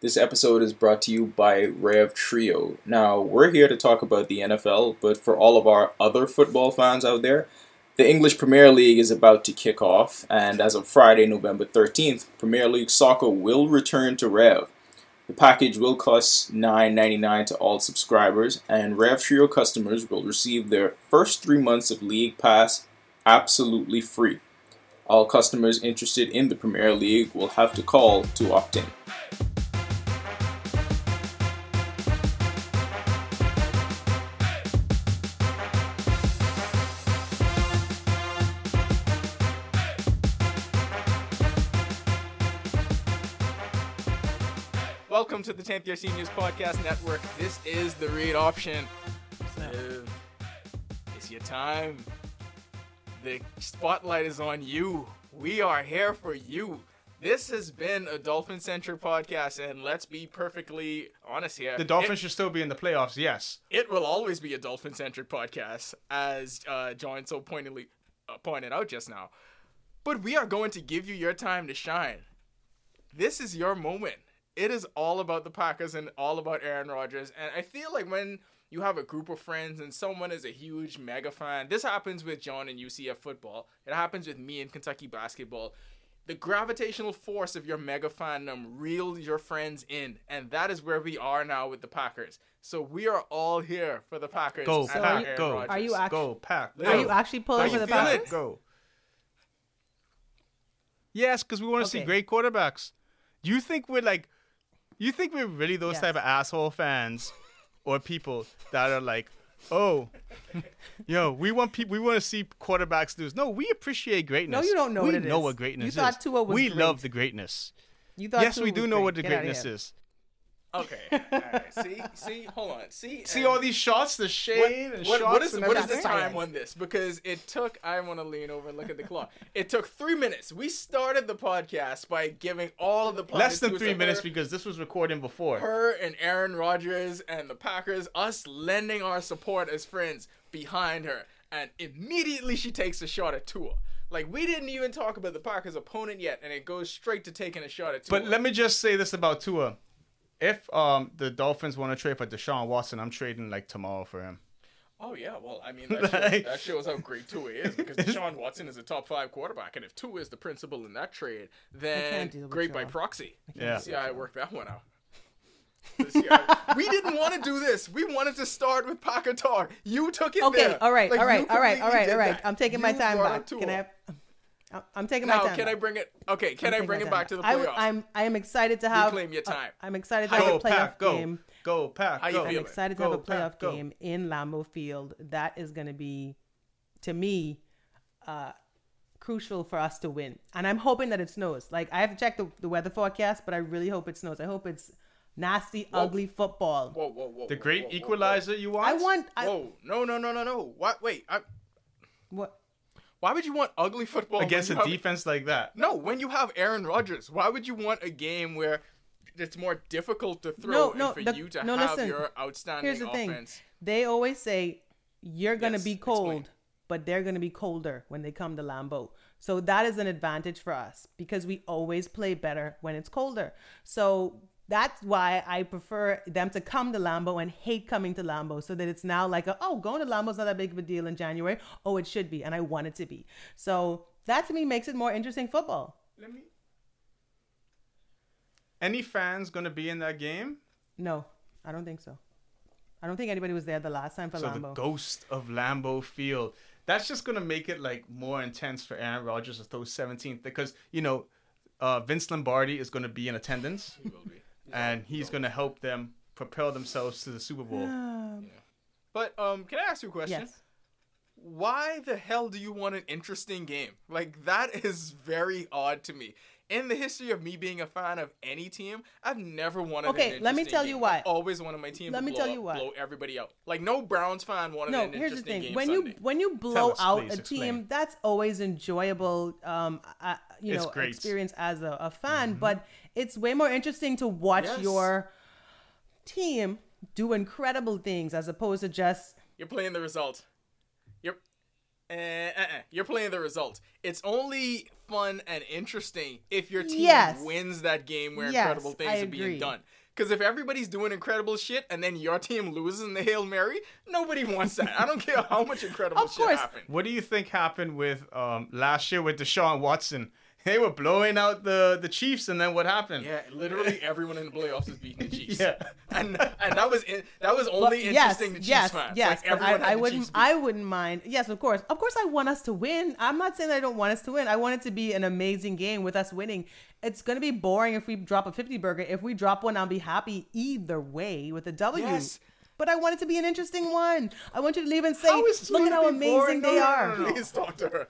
This episode is brought to you by Rev Trio. Now, we're here to talk about the NFL, but for all of our other football fans out there, the English Premier League is about to kick off, and as of Friday, November 13th, Premier League Soccer will return to Rev. The package will cost $9.99 to all subscribers, and Rev Trio customers will receive their first three months of League Pass absolutely free. All customers interested in the Premier League will have to call to opt in. To the 10th Year Seniors Podcast Network. This is the read option. It's your time. The spotlight is on you. We are here for you. This has been a Dolphin centric podcast, and let's be perfectly honest here. The Dolphins It, should still be in the playoffs, yes. it will always be a Dolphin centric podcast, as uh, John so pointedly uh, pointed out just now. But we are going to give you your time to shine. This is your moment. It is all about the Packers and all about Aaron Rodgers. And I feel like when you have a group of friends and someone is a huge mega fan, this happens with John in UCF football. It happens with me in Kentucky basketball. The gravitational force of your mega fandom reels your friends in, and that is where we are now with the Packers. So we are all here for the Packers. Go, and Pack, Aaron go. Rodgers. Are you act- Go, pack. Are Are you actually pulling for the feeling? Packers? Go. Yes, because we want to see great quarterbacks. Do you think we're like, you think we're really those Yes. type of asshole fans or people that are like, oh, yo, we want people, we want to see quarterbacks lose. No, we appreciate greatness. No, you don't know we what it know is. what greatness is. You is. thought Tua was we great. love the greatness. You thought yes, Tua we do know great. what the Get greatness is. Okay. All right. See, see, hold on. See, See all these shots, the what, shade and what, shots. what is and what is the time on this? Because it took. I want to lean over and look at the clock. It took three minutes. We started the podcast by giving all of the Less than three minutes her, because this was recording before. her and Aaron Rodgers and the Packers, us lending our support as friends behind her, and immediately she takes a shot at Tua. Like we didn't even talk about the Packers' opponent yet, and it goes straight to taking a shot at Tua. But let me just say this about Tua. If um the Dolphins want to trade for Deshaun Watson, I'm trading like tomorrow for him. Oh yeah, well I mean that shows, Like- that shows how great Tua is because Deshaun Watson is a top five quarterback, and if Tua is the principal in that trade, then can't deal with great by proxy. Yeah. See how I worked that one out. We didn't want to do this. We wanted to start with Packer talk. You took it Okay, there. all right, Like, all you right, all right, all completely right, did all right. that. I'm taking my time back. Can I? Have, I'm- I'm taking Now, my time. can I bring it? Okay, can I taking bring it time back to the I, playoffs? I'm I am excited to have. Reclaim your time. I'm excited to How have a playoff pack, go, game. go pack, How you go. I'm feeling? excited to have a playoff Pack, go. game in Lambeau Field. That is going to be, to me, uh, crucial for us to win. And I'm hoping that it snows. Like I have to check the, the weather forecast, but I really hope it snows. I hope it's nasty, ugly football. Whoa, whoa, whoa. The whoa, great whoa, whoa, equalizer you want? I want. I, Whoa, no, no, no, no, no. What? Wait, I, what? Why would you want ugly football against a have- defense like that. No, when you have Aaron Rodgers, why would you want a game where it's more difficult to throw No, and no, for the- you to no, have listen. your outstanding Here's the thing. They always say you're going to Yes, be explain. cold, but they're going to be colder when they come to Lambeau. So that is an advantage for us because we always play better when it's colder. So that's why I prefer them to come to Lambeau and hate coming to Lambeau so that it's now like, a, oh, going to Lambeau's not that big of a deal in January. Oh, it should be. And I want it to be. So that to me makes it more interesting football. Let me. Any fans gonna be in that game? No, I don't think so. I don't think anybody was there the last time for Lambeau. So the ghost of Lambeau Field. That's just gonna make it like more intense for Aaron Rodgers to throw 17th because you know uh, Vince Lombardi is gonna be in attendance and he's gonna help them propel themselves to the Super Bowl. But um, can I ask you a question? yes. Why the hell do you want an interesting game? Like that is very odd to me. In the history of me being a fan of any team, I've never wanted. To. Okay, an let me tell game. you why. I've always wanted my team. Let to me blow tell up- you why. Blow everybody out. Like no Browns fan wanted no an here's the thing when Sunday. you when you blow us, out please, a team that's always enjoyable um uh, you It's know great. experience as a, a fan but it's way more interesting to watch Yes. your team do incredible things as opposed to just You're playing the result. You're Eh, uh-uh. You're playing the result. It's only fun and interesting if your team Yes. wins that game where Yes, incredible things I are being done. Because if everybody's doing incredible shit and then your team loses in the Hail Mary, nobody wants that. I don't care how much incredible Of shit course. happened. What do you think happened with um last year with Deshaun Watson? They were blowing out the the Chiefs, and then what happened? Yeah, literally everyone in the playoffs is beating the Chiefs. Yeah. and and that was in, that was But only yes, interesting to Chiefs yes, fans. yes. like I, I wouldn't. I wouldn't mind. Yes, of course, of course. I want us to win. I'm not saying that I don't want us to win. I want it to be an amazing game with us winning. It's gonna be boring if we drop a 50 burger. If we drop one, I'll be happy either way with a W. Yes. But I want it to be an interesting one. I want you to leave and say, How is this "Look at how amazing boring? they No, no, are." no, no. Please talk to her.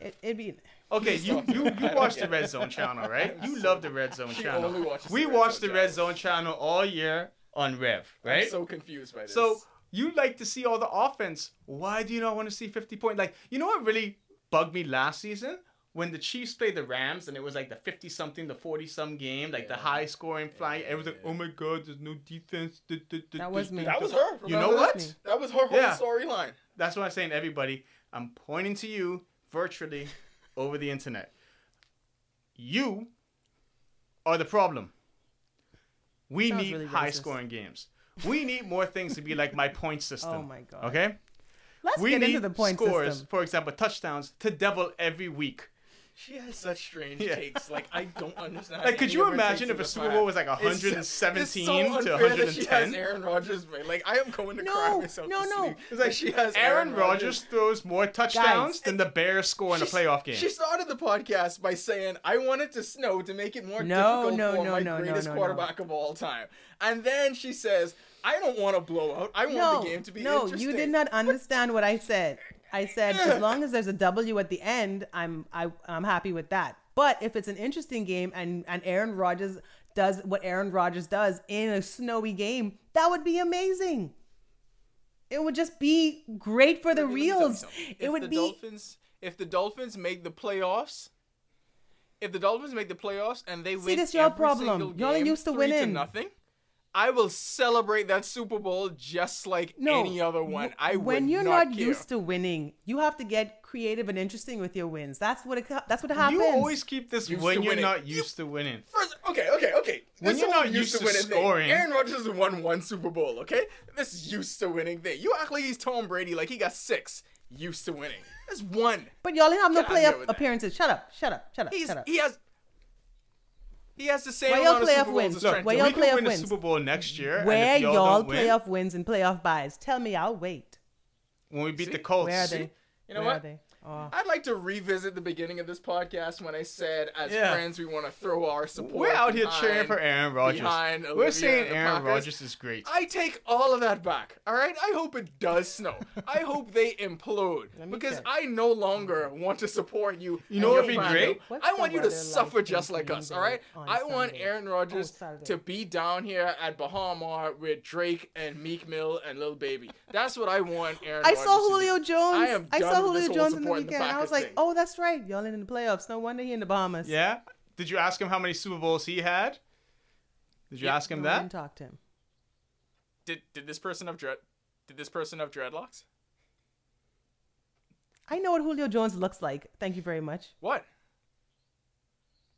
It, it'd be. Okay, you you you watch the Red Zone channel, right? You love the Red Zone channel. only watches we the Red watch Zone the Red Zone channel all year on Rev, right? I'm so confused by this. So you like to see all the offense. Why do you not want to see 50 point? Like, you know what really bugged me last season? When the Chiefs played the Rams and it was like the 50 something, the 40 some game, like the high scoring flying. It was like, oh my God, there's no defense. That was du- me. that was her. You know what? That? That was her whole Yeah. storyline. That's what I'm saying, everybody. I'm pointing to you virtually over the internet. You are the problem. We Sounds need really high racist. scoring games. We need more things to be like my point oh system. Oh my God. Okay? Let's we get need into the point scores, system. for example, touchdowns to double every week. She has such strange Yeah. takes. Like I don't understand. Like, could you imagine if a the Super. Bowl was like It's- 117 it's so to unfair that She has 110? Aaron Rodgers, man. Like I am going to No, cry myself. no, to no. It's like she has Aaron Rodgers throws more touchdowns than the Bears score in a playoff game. She started the podcast by saying, "I want it to snow to make it more No, difficult no, for no, my no, no, greatest no, quarterback of all time." And then she says, "I don't want a blowout. I want No, the game to be no, interesting." you did not understand what I said. I said as long as there's a W at the end, I'm I, I'm happy with that. But if it's an interesting game and and Aaron Rodgers does what Aaron Rodgers does in a snowy game, that would be amazing. It would just be great for the Let me tell you reels. It would the be Dolphins. If the Dolphins make the playoffs, if the Dolphins make the playoffs and they win this your every problem. Y'all used to winning. nothing, I will celebrate that Super Bowl just like no any other one. I when would you're not, not, care. used to winning, you have to get creative and interesting with your wins. That's what it, that's what happens. you always keep this Used when to you're winning. not You- used to winning. First, okay, okay, okay. When This you're not used to winning thing. Aaron Rodgers has won one Super Bowl. Okay, this is used to winning thing. You act like he's Tom Brady, like he got six. Used to winning. That's one. But y'all ain't have no Get outta here playoff that. appearances. Shut up. Shut up. Shut up. He's shut up. he has. He has the same Where y'all amount of playoff Super Bowls wins? as Look, Trent where Dilfer. y'all we playoff win wins. a Super Bowl next year. Where and if y'all, y'all don't win, playoff wins and playoff buys? Tell me, I'll wait. when we beat See? the Colts. Where are they? You know Where what? Are they? Oh. I'd like to revisit the beginning of this podcast when I said, as Yeah. friends, we want to throw our support. We're out here cheering for Aaron Rodgers. behind We're Olivia saying Aaron Packers. Rodgers is great. I take all of that back. All right. I hope it does snow. I hope they implode because check. I no longer want to support you. You know your what'd be great? What's I want you to weather suffer like just like us. All right. on I want Sunday? Aaron Rodgers to be down here at Bahama with Drake and Meek Mill and Lil Baby. That's what I want Aaron. I Rodgers saw to do. Julio Jones. I am I saw with this Julio whole Jones in the supporting the weekend. and I was like, thing. oh, that's right. Y'all in the playoffs. No wonder he in the Bahamas. Yeah. Did you ask him how many Super Bowls he had? Did you Yeah. ask him No, I that? didn't talk to him. Did did this person have dread? Did this person have dreadlocks? I know what Julio Jones looks like. Thank you very much. What?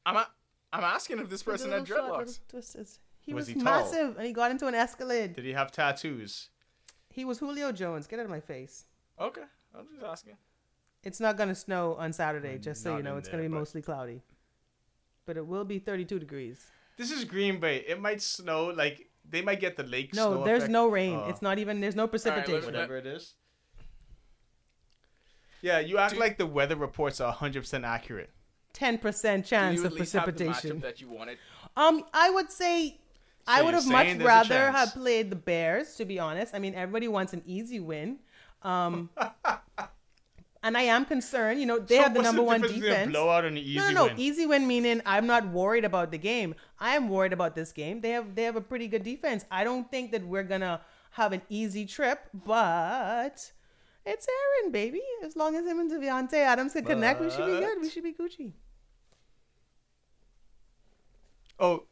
I'm a, I'm asking if this person had Little short, dreadlocks. twisters. He Was was, he tall? massive, and he got into an Escalade. Did he have tattoos? He was Julio Jones. Get out of my face. Okay, I'm just asking. It's not gonna snow on Saturday, just so Not you know. in It's gonna be but- mostly cloudy, but it will be 32 degrees. This is Green Bay. It might snow. Like they might get the lake. No, snow there's effect. no rain. Oh. It's not even. There's no precipitation. let- whatever it is. Yeah, you act like the weather reports are 100 percent accurate. Ten percent chance you of at least have the precipitation. that you wanted? Um, I would say I would have much saying there's a rather have played the Bears, to be honest. I mean, everybody wants an easy win. Um, and I am concerned. You know, they So have the number one between a defense. blowout and an easy no, no, no. win? Easy win meaning I'm not worried about the game. I am worried about this game. They have they have a pretty good defense. I don't think that we're gonna have an easy trip, but it's Aaron, baby. As long as him and Davante Adams can connect, we should be good. We should be Gucci. Oh,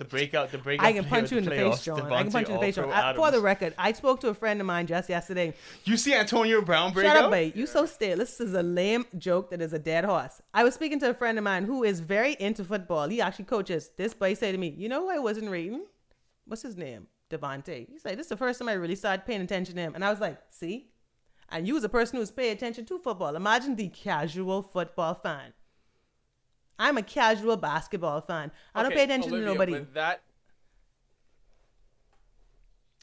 the breakout, the breakout. I can punch you in the face, John. I can punch you in the face, John. For the record, I spoke to a friend of mine just yesterday. you see Antonio Brown break Shut up, mate. You so stale. This is a lame joke that is a dead horse. I was speaking to a friend of mine who is very into football. He actually coaches. This boy said to me, "You know who I wasn't reading? What's his name? Davante." He said, "This is the first time I really started paying attention to him." And I was like, "See." And you was a person who's paying attention to football. Imagine the casual football fan. I'm a casual basketball fan. I don't Okay, pay attention Olivia, to nobody. That.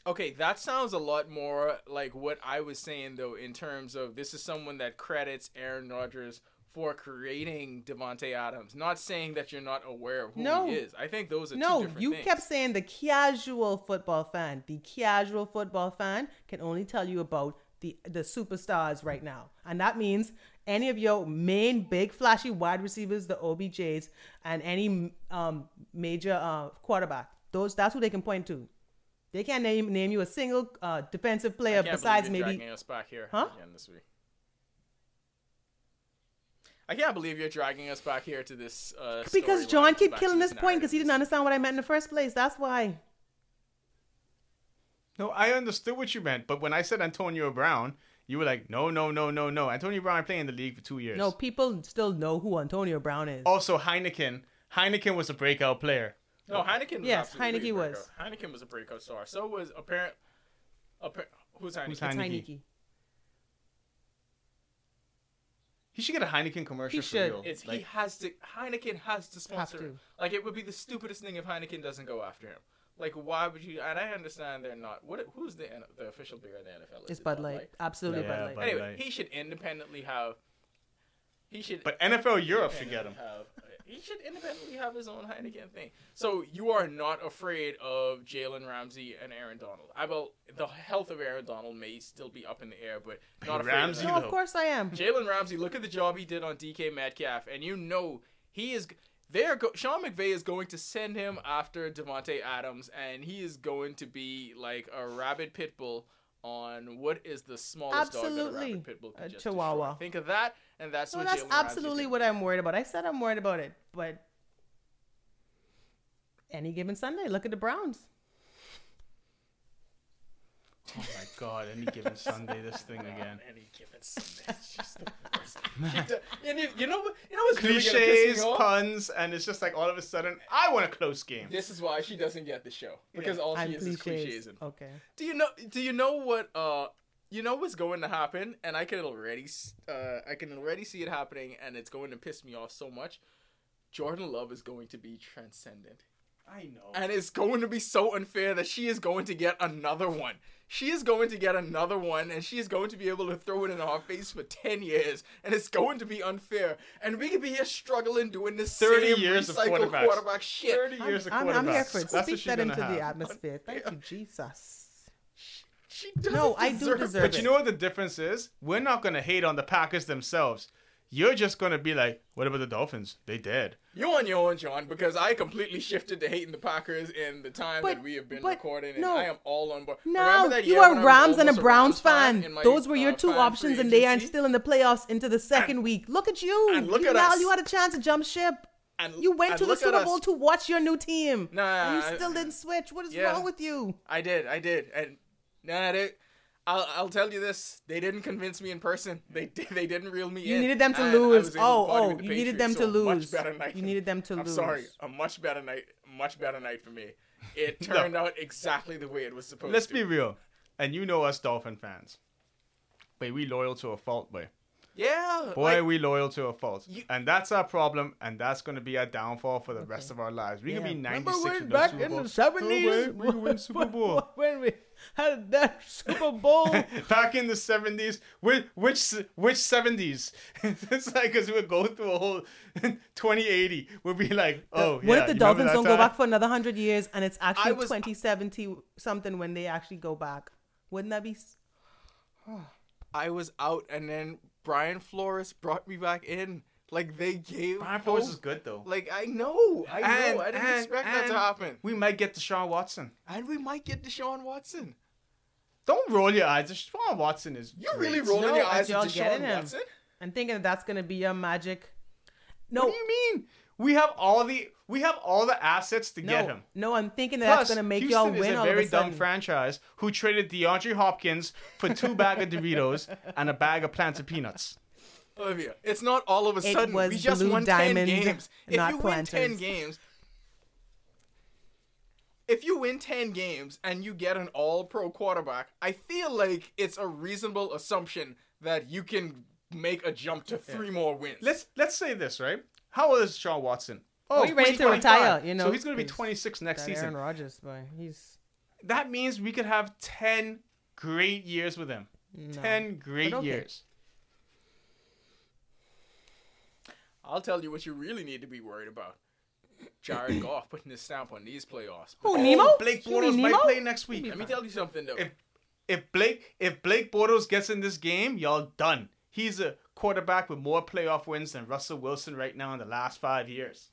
Okay, that sounds a lot more like what I was saying though, in terms of this is someone that credits Aaron Rodgers for creating Davante Adams. Not saying that you're not aware of who No. he is. I think those are two No, you things. kept saying the casual football fan. The casual football fan can only tell you about the the superstars right now, and that means any of your main big flashy wide receivers, the OBJs, and any um, major uh, quarterback. Those that's who they can point to. They can't name name you a single uh, defensive I player can't besides believe you're maybe dragging us back here Huh? again this week. I can't believe you're dragging us back here to this. Uh, because storyline, John kept killing this this point because he didn't understand what I meant in the first place. That's why. No, I understood what you meant, but when I said Antonio Brown, you were like, no, no, no, no, no. Antonio Brown played in the league for two years. No, people still know who Antonio Brown is. Also, Heineken. Heineken was a breakout player. No, oh, Heineken. Was Yes, absolutely Heinicke was. Heineken was a breakout star. So was apparent. Appar- who's Heineken? Who's It's Heinicke? Heinicke. He should get a Heineken commercial He for should. real. It's he has to. Heineken has to sponsor. to. Like it would be the stupidest thing if Heineken doesn't go after him. Like why would you? And I understand they're not. What? Who's the the official beer of the NFL? Is It's it Bud Light. Absolutely Yeah, Bud Light. Bud Anyway, Light. he should independently have. He should. but NFL Europe should get him. have- he should independently have his own Heineken thing. So you are not afraid of Jalen Ramsey and Aaron Donald. I will. The health of Aaron Donald may still be up in the air, but not afraid Ramsey, of No, of course I am. Jalen Ramsey, look at the job he did on DK Metcalf, and you know he is. They're go- Sean McVay is going to send him after Davante Adams, and he is going to be like a rabid pit bull on what is the smallest dog that a Absolutely. rabid pit bull can A just chihuahua. destroy. Think of that, and that's No, what that's Jalen absolutely what. I'm worried about. I said I'm worried about it, but any given Sunday, look at the Browns. Oh my God! Any given Sunday, this thing again. Any given Sunday, it's just the worst. Do- and you, you know what? You know what's really gonna piss Cliches, me off? puns, and it's just like all of a sudden, I want a close game. This is why she doesn't get the show because all I'm she is is cliches. cliches and Okay. Do you know? Do you know what? Uh, you know what's going to happen, and I can already, uh, I can already see it happening, and it's going to piss me off so much. Jordan Love is going to be transcendent, I know. and it's going to be so unfair that she is going to get another one. She is going to get another one, and she is going to be able to throw it in our face for ten years, and it's going to be unfair. And we could be here struggling doing this 30 same years of recycled quarterbacks. quarterback shit. Thirty I'm, years of I'm. I'm here for it. Speak that gonna into the atmosphere. Thank you, Jesus. She doesn't No, I do deserve deserve But it. you know what the difference is? We're not gonna hate on the Packers themselves. You're just gonna be like, "What about the Dolphins? They dead." You're on your own, John, because I completely shifted to hating the Packers in the time But- that we have been but recording, and no. I am all on board. No, you year are when I was Rams and a almost Browns fan fan. my, Those were your uh, two options, and they are agency? still in the playoffs into the second week. Look at you. and look you at now us. you had a chance to jump ship. And- You went and to the look at Super us. Bowl to watch your new team. Nah, and you I- still didn't switch. What is Yeah. wrong with you? I did, I did, and nah, they, I'll, I'll tell you this: they didn't convince me in person. They did, they didn't reel me You in. You needed them to lose. was able to Oh, oh, with the you needed them Patriots, to so lose. Much better night. You needed them to I'm lose. sorry, a much better night, much better night for me. It turned out exactly the way it was supposed to. Let's to. be real, and you know us Dolphin fans. Boy, we loyal to a fault, boy. yeah, Boy, like, we loyal to a fault, You- and that's our problem, and that's gonna be our downfall for the rest of our lives. We Yeah. can be ninety six. Remember 96 when and back Super in the 70s? Oh, boy, we win Super Bowl. when we had that Super Bowl. Back in the seventies, which which which seventies? it's like because we'll go through a whole twenty eighty. We'll be like, oh, what yeah, if the Dolphins don't go back for another hundred years and it's actually was- uh, 2070 something when they actually go back? Wouldn't that be? I was out, and then Brian Flores brought me back in. Like they gave Brian Flores hope. is good though. Like I know, I And- know. I didn't and- expect that to happen. We might get Deshaun Watson. And we might get Deshaun Watson. Don't roll your eyes. Deshaun Watson is. You're really rolling No, your eyes at y'all Deshaun getting him. Watson. And thinking that that's gonna be your magic. No, What do you mean? We have all the We have all the assets to No, get him. no, I'm thinking that that's gonna make Houston y'all win is a all very of a sudden. dumb franchise who traded DeAndre Hopkins for two bag of Doritos and a bag of planted peanuts. Olivia, it's not all of a It sudden. was We just Blue won Diamond, 10 games. If not you win 10 games, if you win 10 games and you get an all pro quarterback, I feel like it's a reasonable assumption that you can make a jump to three more wins. Let's let's say this right. How old is Sean Watson? Oh, he's ready to 25. retire, you know, so he's going to be 26 next That season. Aaron Rodgers, boy, he's That means we could have 10 great years with him. 10 great okay. years. I'll tell you what you really need to be worried about. Jared Goff putting his stamp on these playoffs. who Oh, Nemo. Blake You mean Bortles might play next week. Let me tell you something though. if if Blake if Blake Bortles gets in this game, y'all done. He's a quarterback with more playoff wins than Russell Wilson right now in the last five years.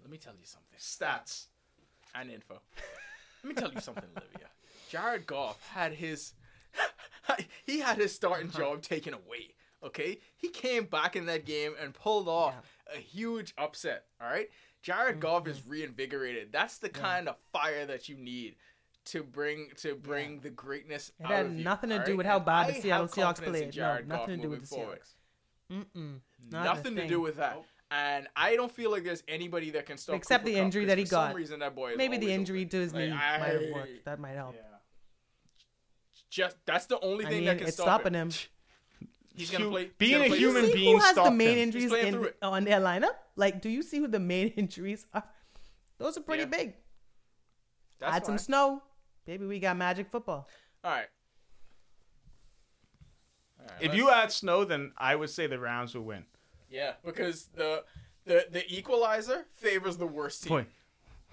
Let me tell you something. Stats. and info. Let me tell you something, Olivia. Jared Goff had his he had his starting uh-huh. job taken away. Okay, he came back in that game and pulled off a huge upset. All right, Jared mm, Goff is reinvigorated. That's the kind of fire that you need to bring to bring the greatness. It out had of you, nothing to do right? with how bad I the Seattle Seahawks played. No, nothing to do with the forward. Seahawks. Mm-mm. Not Nothing to do with that. And I don't feel like there's anybody that can stop Except Cooper the injury 'cause that he got. reason that boy is Maybe the injury open. to his Like, knee I- might have worked. That might help. Just that's the only I thing mean, that can it's stop stopping it. him. He's gonna play. being gonna a play human through see being who has the main him. injuries in, on their lineup? Like, do you see who the main injuries are? Those are pretty Yeah. big. That's Add some snow. Baby, we got magic football. All right. All right, If you add snow, then I would say the Rams will win. yeah, because the the the equalizer favors the worst team.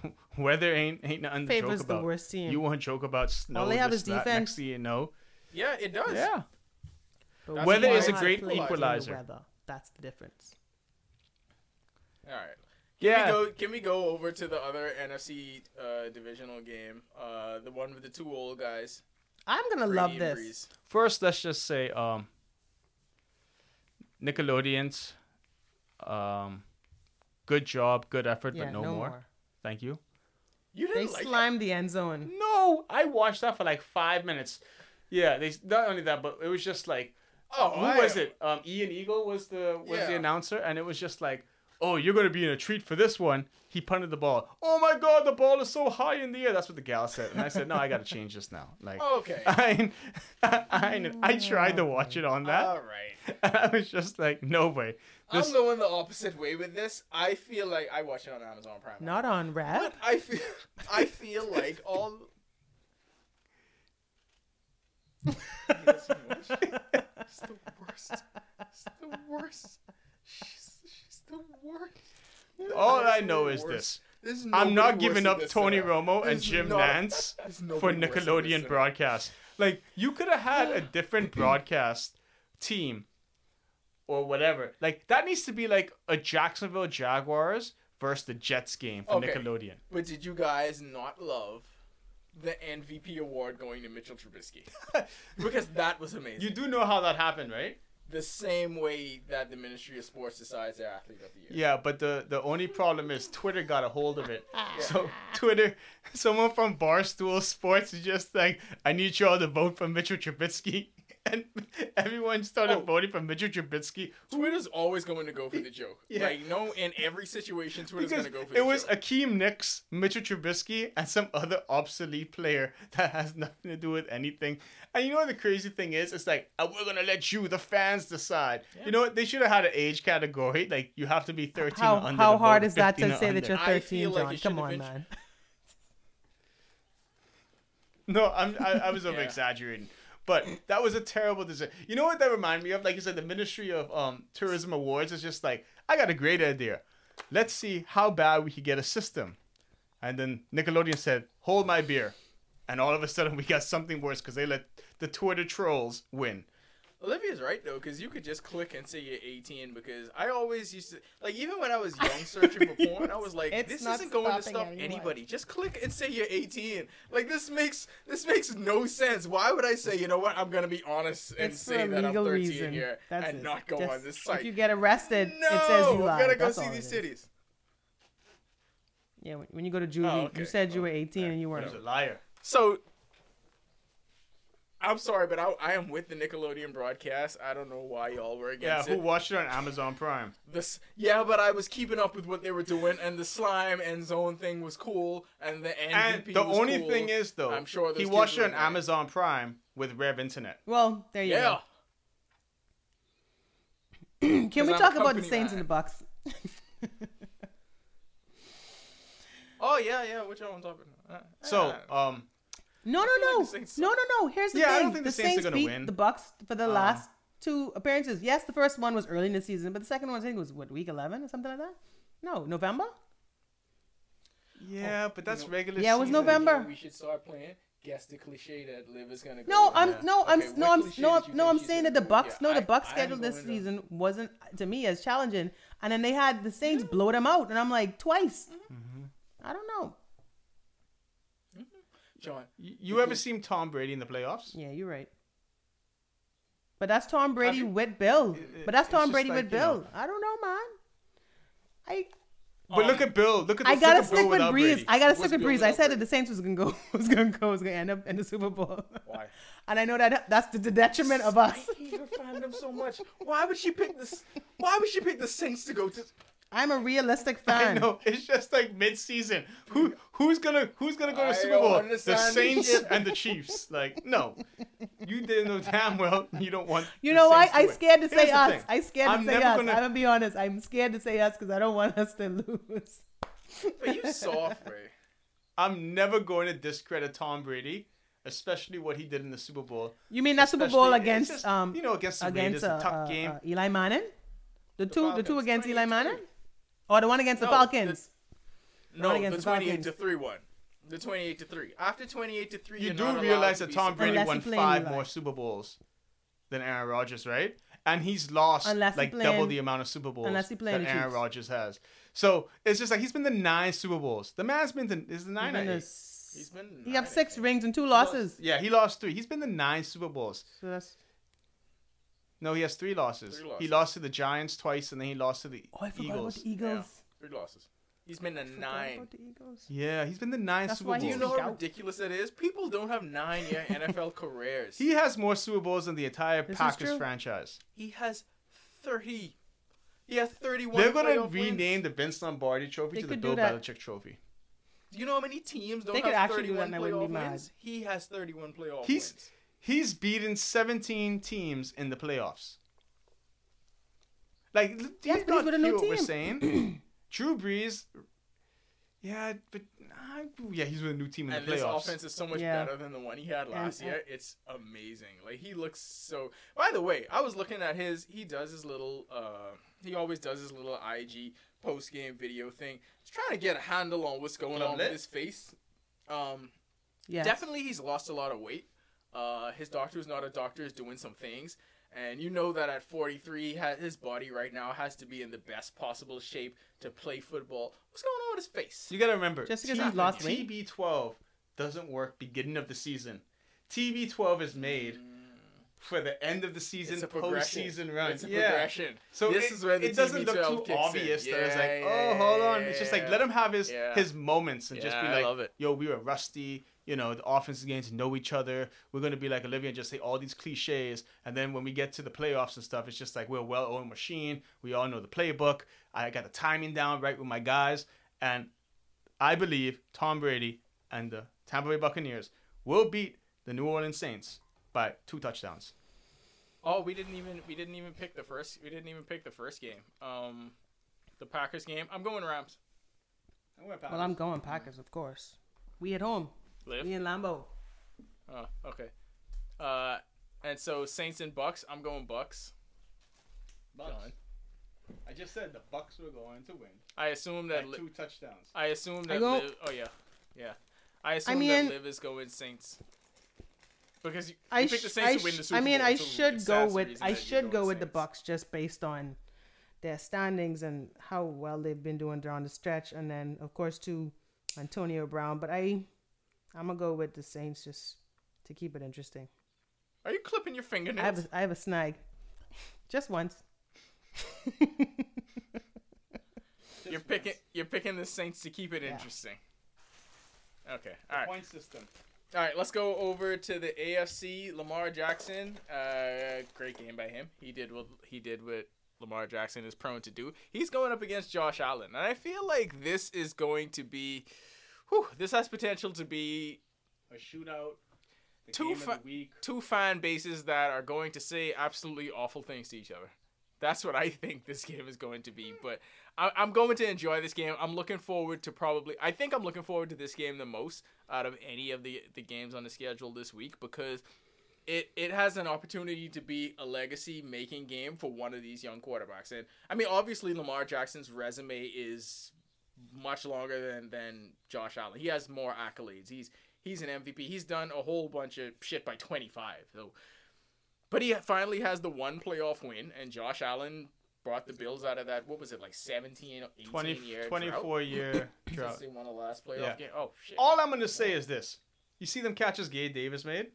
Boy, weather ain't ain't nothing to Favors joke the worst team. You want to joke about snow? All they have this, is defense. Next thing you know, Yeah, it does. yeah. But That's Weather is a great play the equalizer. weather. That's the difference. All right. Can Yeah. we go? Can we go over to the other NFC uh, divisional game? Uh, the one with the two old guys. I'm gonna Brady love this. Brees. First, let's just say um, Nickelodeon's um, good job, good effort, Yeah, but no, no more. more. Thank you. You didn't like it? slimed the end zone. No, I watched that for like five minutes. Yeah, they not only that, but it was just like, Oh, who I- was it? Um, Ian Eagle was the was the announcer, and it was just like, oh, you're gonna be in a treat for this one. He punted the ball. Oh my god, the ball is so high in the air. That's what the gal said, and I said, no, I gotta change this now. Like, Oh, okay. I, I, I tried to watch it on that. All right. And I was just like, no way. This, I'm going the opposite way with this. I feel like I watch it on Amazon Prime. Not on red. But I feel I feel like all. It's the worst. It's the worst. She's, she's the worst. all I know is this. I'm not giving up Tony her. Romo and Jim not- Nantz for nobody worse than this Nickelodeon broadcast. Like, you could have had a different broadcast team or whatever. Like, that needs to be like a Jacksonville Jaguars versus the Jets game for Okay. Nickelodeon. But did you guys not love the MVP award going to Mitchell Trubisky? because that was amazing. You do know how that happened, right? the same way that the Ministry of Sports decides their athlete of the year. Yeah, but the the only problem is Twitter got a hold of it. So Twitter, someone from Barstool Sports is just like, I need y'all to vote for Mitchell Trubisky, and everyone started Oh. voting for Mitchell Trubisky. Twitter's always going to go for the joke. Yeah. Like no, in every situation, Twitter's Because going to go for the joke. it was joke. Akeem Nicks, Mitchell Trubisky, and some other obsolete player that has nothing to do with anything. And you know what the crazy thing is? It's like, uh, we're going to let you, the fans, decide. You know what? They should have had an age category. Like, you have to be 13 How or under. how hard vote, is that to or say that you're 13, like John? Come on, been- man. No, I'm, I, I was over Yeah. exaggerating. But that was a terrible decision. You know what that reminded me of? Like you said, the Ministry of um, Tourism Awards is just like, I got a great idea. Let's see how bad we could get a system. And then Nickelodeon said, hold my beer. And all of a sudden we got something worse because they let the Twitter trolls win. Olivia's right though, because you could just click and say you're 18. Because I always used to like, even when I was young searching for porn, I was like, It's this isn't going to stop anyone. anybody. Just click and say you're 18. Like this makes this makes no sense. Why would I say, you know what? I'm gonna be honest and It's say that I'm 13 reason. here That's and it. not go Just- on this site. If you get arrested, no, it says you I'm lied. gonna go That's see these cities. Yeah, when, when you go to juvie, Oh, you said you Oh, were 18 and you weren't. a liar. So I'm sorry, but I, I am with the Nickelodeon broadcast. I don't know why y'all were against it. Yeah, against who it. watched it on Amazon Prime? This, yeah, but I was keeping up with what they were doing, and the slime and zone thing was cool, and the MVP And the was only cool. thing is, though, I'm sure he watched it on were Amazon Prime with Rev Internet. Well, there you yeah. go. Can we I'm talk about the Saints man. and the Bucks? Oh yeah, yeah. Which one I'm talking about? Uh, So, uh, um, No, no, feel like no, Saints no, no, no. Here's the Yeah, I thing: don't think the the Saints are Saints gonna beat win. the Bucks for the Um, last two appearances. Yes, the first one was early in the season, but the second one I think was what week 11 or something like that. No, November. yeah, but that's know- regular. Yeah, it was season. November. We should start playing. Guess the cliche that Liv is gonna go. No, with. I'm Yeah. no, I'm Okay, no, I'm no, no, I'm saying that the? Bucks, Yeah, no, the I- Bucks I am schedule this going to- season wasn't to me as challenging, and then they had the Saints blow them out, and I'm like twice. Mm-hmm. I don't know. John. You you ever seen Tom Brady in the playoffs? Yeah, you're right. But that's Tom Brady you- with Bill. it- But that's Tom Brady like, with Bill. know. I don't know, man. I But look at Bill. Look at the I gotta stick with Brees. Brady. I gotta stick with Brees. I said that the Saints was gonna go was gonna go was gonna end up in the Super Bowl. Why? And I know that that's to the detriment of us. I hate her fandom so much. Why would she pick this? Why would she pick the Saints to go to? I'm a realistic fan. I fan. know it's just like mid-season. Who who's gonna who's gonna go to I the Super Bowl? The Saints shit. and the Chiefs. Like no, you didn't know damn well you don't want. You know why? I win. scared to say the us. thing. I scared I'm to say never us. gonna- I'm gonna be honest. I'm scared to say us because I don't want us to lose. But you soft, Ray. I'm never going to discredit Tom Brady, especially what he did in the Super Bowl. You mean that Super Bowl against just, um you know against the against Raiders, a uh, tough uh, game. uh, Eli Manning? The two the two against Eli Manning? Or the one against the No, Falcons? No, One the against the twenty-eight to three one. The twenty-eight to three. After twenty-eight to three, you do realize that be Tom Brady won five Eli. more Super Bowls than Aaron Rodgers, right? And he's lost Unless he like playing- double the amount of Super Bowls unless he that Aaron Rodgers has. So it's just like he's been the nine Super Bowls. The man's been to is the nine Even or the He's been eh? He nine, have I six rings and two He lost- losses. Yeah, he lost three. He's been the nine Super Bowls. So that's No, he has three losses. Three He lost to the Giants twice, and then he lost to the Oh, I forgot Eagles. about the Eagles. Three losses. He's been to nine. about the Eagles. Yeah, he's been the nine That's Super why Bowls. Do you know how ridiculous that is? People don't have nine-year NFL careers. He has more Super Bowls than the entire This Packers franchise. He has thirty. He has thirty-one. They're gonna playoff wins. rename the Vince Lombardi Trophy They to the Bill that. Belichick Trophy. Do you know how many teams don't They could have actually do that 31 and I wouldn't playoff wins? He has 31 playoff He's wins. He's beaten 17 teams in the playoffs. Like, do Yes, you he's not with hear new what we're saying? Drew Brees, yeah, but uh, yeah, he's with a new team in And the this playoffs. offense is so much Yeah. better than the one he had last and- year. It's amazing. Like he looks so. By the way, I was looking at his. He does his little. uh He always does his little IG post game video thing. He's trying to get a handle on what's going on lit? with his face. Um, Yeah. definitely he's lost a lot of weight. Uh, his doctor is not a doctor, is doing some things. And you know that at 43, his body right now has to be in the best possible shape to play football. What's going on with his face? You gotta remember, Just because T- he's lost weight? TB12 doesn't work beginning of the season. TB12 is made for the end of the season, It's a progression. postseason run. It's a yeah. progression. So this it, is where the it doesn't look TB12 too kicks in. obvious that it's like, Yeah, oh, hold on. It's just like let him have his Yeah. his moments and just be Yeah, I like, love it. yo, we were rusty. You know, the offense is getting to know each other. We're gonna be like Olivia and just say all these cliches, and then when we get to the playoffs and stuff, it's just like we're a well-oiled machine. We all know the playbook. I got the timing down right with my guys, and I believe Tom Brady and the Tampa Bay Buccaneers will beat the New Orleans Saints by two touchdowns. Oh, we didn't even we didn't even pick the first we didn't even pick the first game. Um, the Packers game. I'm going Rams. Well, I'm going Packers, of course. We at home. Live. We in Lambeau. Oh, okay. Uh, and so Saints and Bucks. I'm going Bucks. John. I just said the Bucks were going to win I assume by that. Li- two touchdowns. I assume I that. go- Liv, oh yeah, yeah. I assume mean- that Liv is going Saints. Because you, I, you picked the Saints I, to win the sh- Super I mean, Bowl, I so should go with I should go with the Bucks just based on their standings and how well they've been doing during the stretch, and then of course to Antonio Brown. But I, I'm gonna go with the Saints just to keep it interesting. Are you clipping your fingernails? I have a, I have a snag, just once. you're picking you're picking the Saints to keep it Yeah. interesting. Okay. All right. point system. All right, let's go over to the AFC. Lamar Jackson, uh, great game by him. He did what he did what Lamar Jackson is prone to do. He's going up against Josh Allen, and I feel like this is going to be, whew, this has potential to be A shootout. Two fa- of the week. two fan bases that are going to say absolutely awful things to each other. That's what I think this game is going to be. But I, I'm going to enjoy this game. I'm looking forward to probably. I think I'm looking forward to this game the most out of any of the the games on the schedule this week because it it has an opportunity to be a legacy making game for one of these young quarterbacks. And I mean, obviously Lamar Jackson's resume is much longer than than Josh Allen. He has more accolades. He's he's an MVP. He's done a whole bunch of shit by 25. So but he finally has the one playoff win and Josh Allen brought the Bills out of that what was it like 17 18 20, year 24 year drought. drought. They won the last playoff Yeah. game. Oh shit. All I'm gonna say is this: you see them catches Gabe Davis made.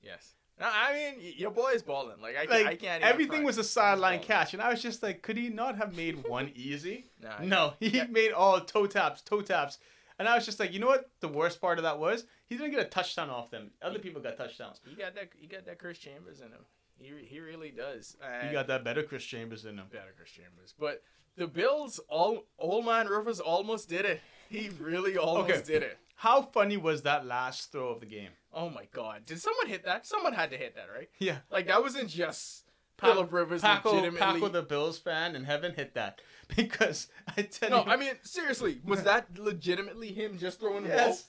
yes. No, I mean, your boy is balling. Like I, Like I can't. even everything was a sideline catch, and I was just like, could he not have made one easy? Nah, No, he Yeah. made all toe taps, toe taps, and I was just like, you know what? The worst part of that was he didn't get a touchdown off them. Other people got touchdowns. He got that. He got that Chris Chambers in him. He he really does. He got that better Chris Chambers in him. better Chris Chambers. But the Bills, all old man Rivers almost did it. He really almost Okay. did it. How funny was that last throw of the game? Oh my God! Did someone hit that? Someone had to hit that, right? Yeah, Like that wasn't just Philip Rivers Paco, legitimately. Paco, the Bills fan in heaven, hit that because I tell no, you, I mean seriously, was that legitimately him just throwing the yes,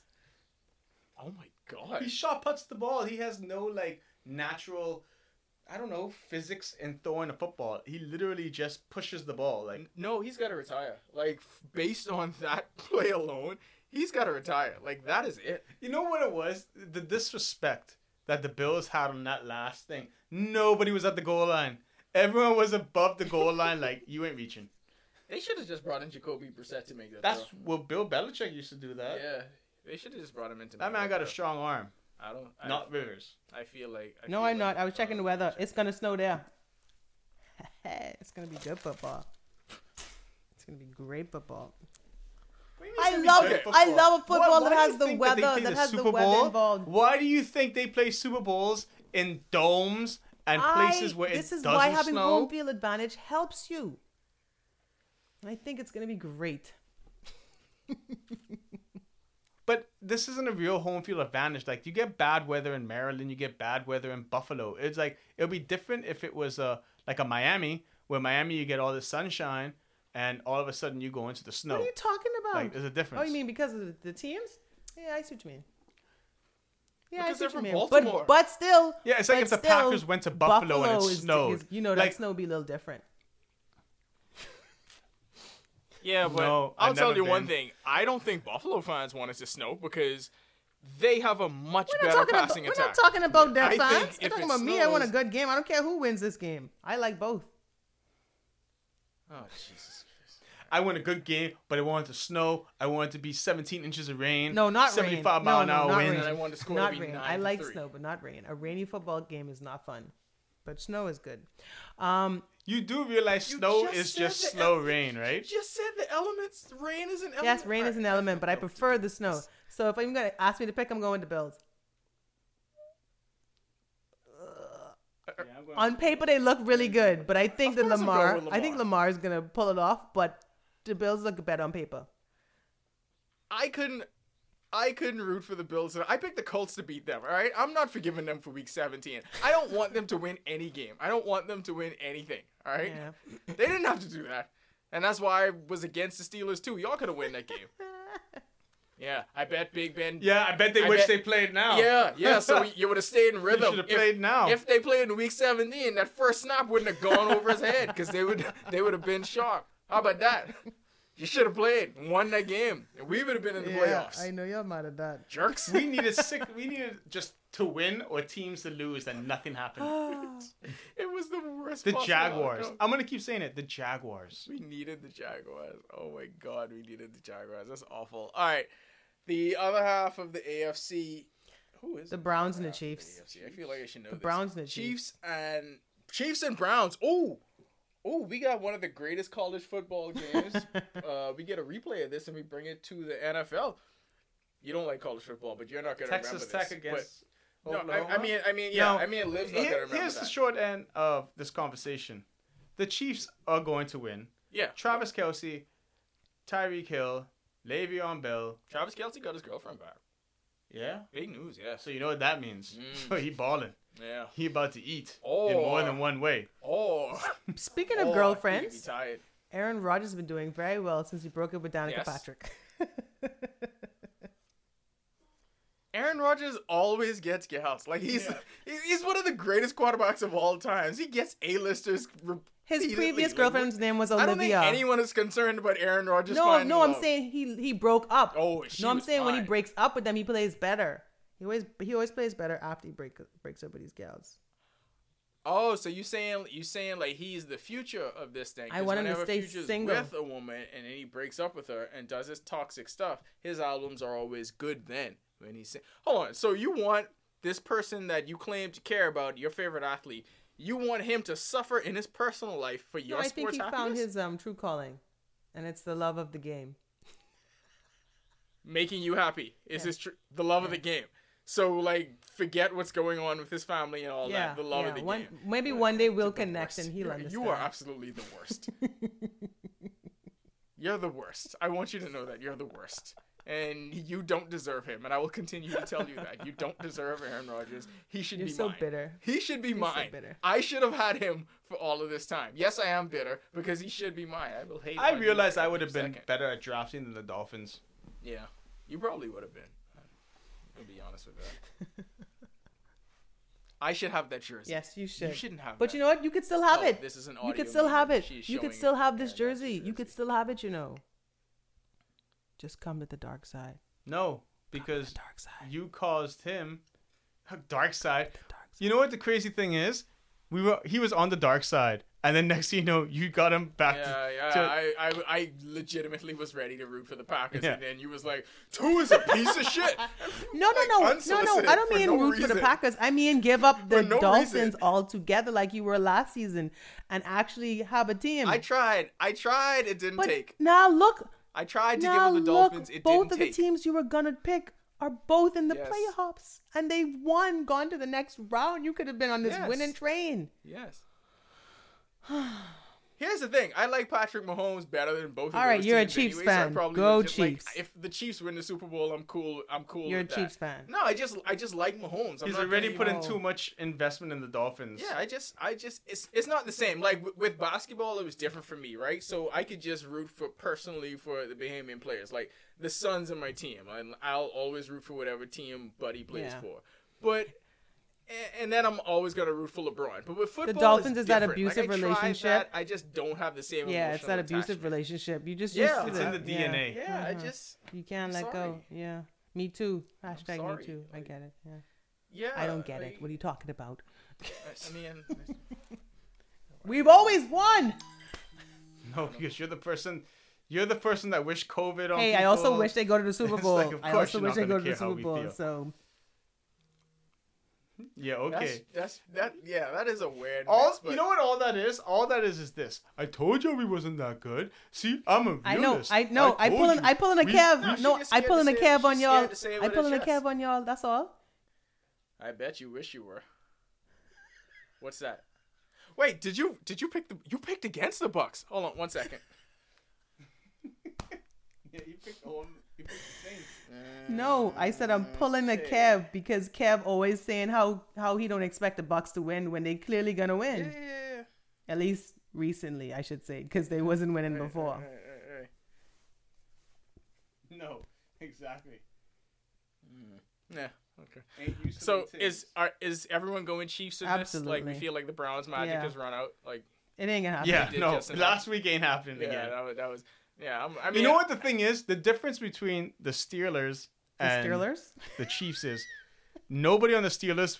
ball? Oh my God! he shot puts the ball. He has no like natural, I don't know, physics in throwing a football. He literally just pushes the ball. Like No, he's got to retire. Like based on that play alone, he's got to retire. Like that is it. you know what it was? The disrespect that the Bills had on that last thing. Nobody was at the goal line. Everyone was above the goal line. Like you ain't reaching. They should have just brought in Jacoby Brissett to make that. That's throw. well, Bill Belichick used to do that. yeah. They should have just brought him into. That man got a strong arm, I don't. I, not Rivers. I feel like. I No, feel I'm like, not. I was checking uh, the weather. It's gonna snow there. it's gonna be good football. It's gonna be great football. I love Okay. I love a football Why- that has the you think that they weather play that has the Super weather Bowl? involved. Why do you think they play Super Bowls in domes and places where this doesn't snow? This is why having snow? home field advantage helps you. I think it's gonna be great. But this isn't a real home field advantage. Like you get bad weather in Maryland, you get bad weather in Buffalo. It's like it'll be different if it was a like a Miami, where Miami you get all the sunshine, and all of a sudden you go into the snow. What are you talking about? Like there's a difference. oh, you mean because of the, the teams? Yeah, I see what you mean. Yeah, Because I they're what from you mean. Baltimore. But but still, Yeah, it's like if the still, Packers went to Buffalo and it is- snowed. is- you know, Like- that snow would be a little different. Yeah, but No, I'll I've tell never you one thing. I don't think Buffalo fans want it to snow because they have a much We're better talking about, passing we're not talking about their I think fans. We're talking it about me. I want a good game. I don't care who wins this game. I like both. Oh Jesus Christ! I want a good game, but I want it to snow. I want it to be 17 inches of rain. No, not 75 rain. mile No, an no, hour not winds. rain. And I want the score not to be rain. nine I like three. snow, but not rain. A rainy football game is not fun, but snow is good. Um, You do realize You snow just is just the slow el- rain, right? You just said the elements. Rain is an element. yes, rain is an element, but I prefer the snow. So if I'm gonna ask me to pick, I'm going to the Bills. On paper, they look really good, but I think that course Lamar, I think Lamar. Lamar's gonna pull it off. But the Bills look better on paper. I couldn't. I couldn't root for the Bills. I picked the Colts to beat them. All right, I'm not forgiving them for Week 17. I don't want them to win any game. I don't want them to win anything. All right, Yeah. they didn't have to do that, and that's why I was against the Steelers too. Y'all could have won that game. Yeah, I bet Big Ben. Yeah, I bet they I wish bet- they played now. Yeah, yeah. So you would have stayed in rhythm. should have played now. If they played in week 17, that first snap wouldn't have gone over his head because they would they would have been shocked. How about that? You should have played, won that game, and we would have been in the playoffs. I know y'all mad at that. Jerks. we needed six. We needed just to win or teams to lose, and nothing happened. it was the worst. The Jaguars. outcome. I'm gonna keep saying it. The Jaguars. We needed the Jaguars. Oh my god, we needed the Jaguars. That's awful. All right, the other half of the AFC. Who is The it? Browns and the Chiefs. AFC? I feel like I should know The this. Browns and the Chiefs and Chiefs and Browns. Oh, Oh, we got one of the greatest college football games. uh, we get a replay of this and we bring it to the NFL. You don't like college football, but you're not gonna Texas remember Tech against. But, no, I, I mean, I mean, yeah, No, I mean, Liv's not Here- gonna remember here's that. the short end of this conversation. The Chiefs are going to win. yeah, Travis Kelce, Tyreek Hill, Le'Veon Bell. Travis Kelce got his girlfriend back. Yeah. Big news, yeah. So you know what that means. Mm. he balling. Yeah. He about to eat Oh. in more than one way. Oh, Speaking of he girlfriends, be tired. Aaron Rodgers has been doing very well since he broke up with Danica Yes. Patrick. Aaron Rodgers always gets gals. Like he's he- he's one of the greatest quarterbacks of all times. He gets A-listers. His previous Like, girlfriend's name was Olivia. I don't think anyone is concerned about Aaron Rodgers. no, no, I'm saying he he broke up. Oh, no, I'm saying when he breaks up with them, he plays better. He always he always plays better after he break, breaks up with these gals. Oh, so you saying you saying like he's the future of this thing? I want him to stay single. with a woman and then he breaks up with her and does his toxic stuff. His albums are always good. Then when he said, hold on, so you want this person that you claim to care about, your favorite athlete, you want him to suffer in his personal life for No, your I think he found his um true calling, and it's the love of the game. making you happy is his tr- the love of the game. So like, forget what's going on with his family and all yeah, that. The love of the one, game. Maybe one day we'll connect and he'll You're- understand. You are absolutely the worst. You're the worst. I want you to know that you're the worst. And you don't deserve him. And I will continue to tell you that. You don't deserve Aaron Rodgers. He should You're be so mine. bitter. He should be You're so mine. bitter. I should have had him for all of this time. Yes, I am bitter because he should be mine. I will hate I on you realized I would have been second. better at drafting than the Dolphins. Yeah. You probably would have been. I'll be honest with that. I should have that jersey. Yes, you should. You shouldn't have But that. you know what? You could still have Oh, it. this is an you could still have it. You could still have this Aaron Rodgers' jersey. You could still have it. You know. Just come to the dark side. No, because Dark side. you caused him dark side. Dark side. You know what the crazy thing is? We were he was on the dark side, and then next thing you know, you got him back. Yeah, to, yeah. to- I, I, I legitimately was ready to root for the Packers, Yeah. and then you was like, "Two is a piece of shit." No, no, Like, no, no, no. I don't mean no root for the. Packers. I mean give up the no Dolphins reason. altogether, like you were last season, and actually have a team. I tried. I tried. It didn't but take. now look, I tried to now give him the look, Dolphins. It both of the teams you were gonna pick are both in the Yes. playoffs, and they've won, gone to the next round. You could have been on this Yes. winning train. Yes. Here's the thing. I like Patrick Mahomes better than both of All right, you're a teams Chiefs anyway, so fan. probably Go would just, like, Chiefs. if the Chiefs win the Super Bowl, I'm cool. I'm cool. You're a with Chiefs that. fan. No, I just I just like Mahomes. I'm he's not already gonna put in too much investment in the Dolphins. Yeah, I just, I just, it's, it's not the same. Like with, with basketball, it was different for me, right? So I could just root for personally for the Bahamian players. Like the Suns are my team, and I'll always root for whatever team Buddy plays Yeah. for. But and, and then I'm always gonna root for LeBron. But with football, the Dolphins it's is that different. Like, abusive I relationship? that, I just don't have the same. Yeah, it's that emotional abusive attachment. relationship. You just Yeah, used to it's that. in the Yeah. DNA. Yeah, I Mhm. just, You can't I'm let go. Yeah. Me too. Hashtag me sorry. too. I get it. Yeah. yeah. I don't get like, it. What are you talking about? I, I mean, We've always won. No, because you're the person. You're the person that wished COVID on. Hey, I also wish they go to the Super Bowl. like, of I also you're wish not they go gonna the Super Bowl. So Yeah. Okay. that's, that's that. Yeah, that is a weird. All mix, but you know what all that is? All that is is this. I told you we wasn't that good. See, I'm a realist. I know. I know. I, told pull in. you. I pull in a We- Kev. No, she no, I pull in a say it. Kev She's on y'all. scared to say it I pull in a cab on y'all. That's all. I bet you wish you were. What's that? Wait, did you did you pick the you picked against the Bucks? Hold on one second. Yeah, you picked the one. You picked the Saints. No, I said I'm pulling the Okay. Kev because Kev always saying how how he don't expect the Bucks to win when they clearly gonna win. yeah, yeah. At least recently, I should say, because they wasn't winning before. Right, right, right. No, exactly. Mm, yeah. Okay. Ain't used to So is are, is everyone going Chiefs in this? Like we feel like the Browns magic Yeah. has run out. Like It ain't gonna happen. yeah, no. Last week ain't happening yeah, again. that was, that was yeah. I'm, I mean, you know what the thing is? The difference between the Steelers The and Steelers. the Chiefs is nobody on the Steelers.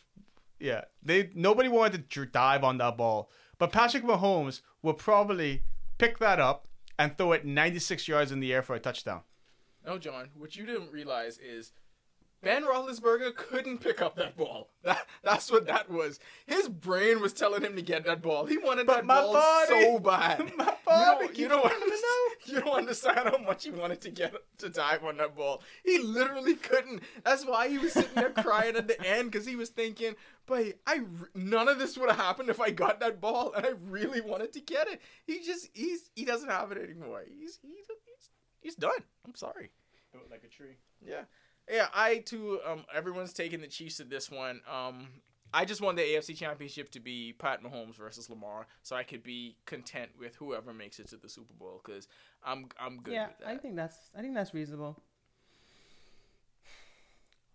Yeah, they nobody wanted to dive on that ball, but Patrick Mahomes will probably pick that up and throw it 96 yards in the air for a touchdown. No, John. What you didn't realize is Ben Roethlisberger couldn't pick up that ball. That, that's what that was. His brain was telling him to get that ball. He wanted But that my ball body- so bad. my you body don't, you don't, wanting to understand, you don't understand how much he wanted to get to dive on that ball. He literally couldn't. That's why he was sitting there crying at the end because he was thinking, "But I none of this would have happened if I got that ball, and I really wanted to get it." He just he's he doesn't have it anymore. He's he's he's, he's done. I'm sorry. Like a tree. Yeah. Yeah, I too um everyone's taking the Chiefs at this one. Um I just want the AFC championship to be Pat Mahomes versus Lamar so I could be content with whoever makes it to the Super Bowl cuz I'm I'm good yeah, with that. I think that's I think that's reasonable.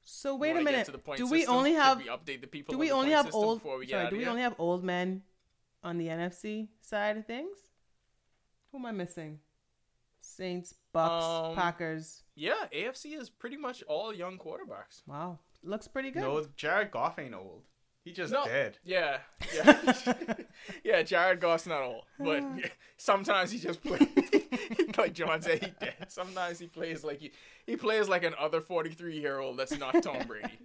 So wait a minute. to the point Do we system? only Should have we update the people do we only have old we sorry, do we here? only have old men on the NFC side of things? Who am I missing? Saints, Bucks, Um, Packers. Yeah, AFC is pretty much all young quarterbacks. Wow, looks pretty good. No, Jared Goff ain't old. He just No. dead. Yeah, yeah, yeah. Jared Goff's not old, but sometimes he just plays like John said. He did. Sometimes he plays like he he plays like an other forty three year old that's not Tom Brady.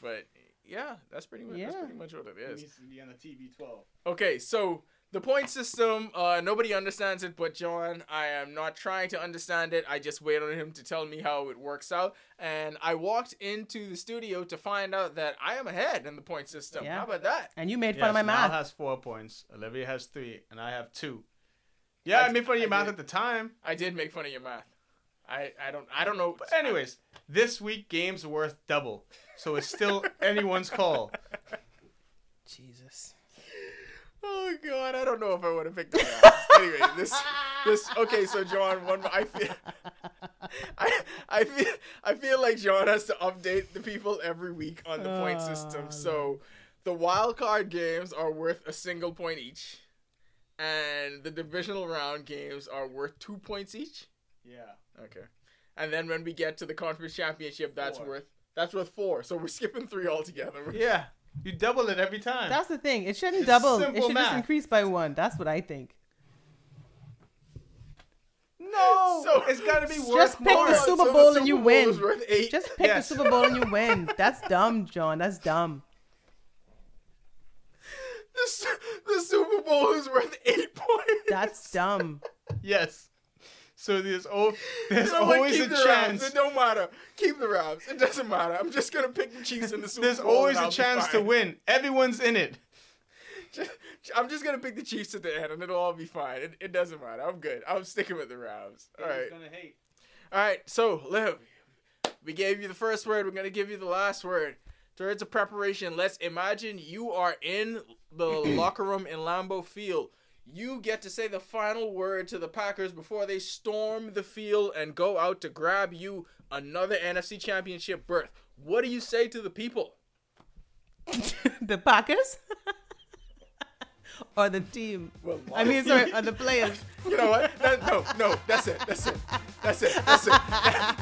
But yeah, that's pretty much that's pretty much what it is. to be on the TB12. Okay, so the point system, uh, nobody understands it but John. I am not trying to understand it. I just wait on him to tell me how it works out. And I walked into the studio to find out that I am ahead in the point system. Yeah. How about that? and you made Yes, fun of my Mal math. has four points. Olivia has three, and I have two. Yeah, I, I- made fun of your I math did. at the time. I did make fun of your math. I, I don't I don't know. But anyways, this week games worth double, so it's still anyone's call. Jesus. Oh god, I don't know if I would have picked that. Anyway, this this okay. So John, one I feel I I feel I feel like John has to update the people every week on the point system. Oh, So the wild card games are worth a single point each, and the divisional round games are worth two points each. Yeah. Okay, and then when we get to the conference championship, that's Four. worth that's worth four. So we're skipping three altogether. Yeah. You double it every time. That's the thing. It shouldn't It's double. It simple should just increase by one. That's what I think. no. So- it's got to be worth more. Just pick more. the Super Bowl and you win. worth eight. Just pick Yes. the Super Bowl and you win. That's dumb, John. That's dumb. The, the Super Bowl is worth eight points. That's dumb. Yes. So there's oh, there's You know always Keep a the chance. It don't matter. Keep the Rams. It doesn't matter. I'm just gonna pick the Chiefs in the Super There's Bowl. always and a chance to win. Everyone's in it. I'm just gonna pick the Chiefs at the end, and it'll all be fine. It, it doesn't matter. I'm good. I'm sticking with the Rams. All right. gonna hate. All right. So, Liv, we gave you the first word. We're gonna give you the last word. Thirds of preparation. Let's imagine you are in the locker room in Lambeau Field. You get to say the final word to the Packers before they storm the field and go out to grab you another NFC Championship berth. What do you say to the people? the Packers or the team? Well, I mean, sorry, or the players. You know what? That, no, no, that's it. That's it. That's it. That's it.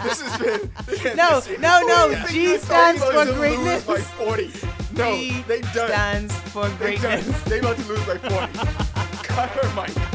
this has been. No, this- no, no. Yeah. G stands for lose greatness. By 40. No, G they done. stands for They done. greatness. They about to lose by 40. Cut her mic.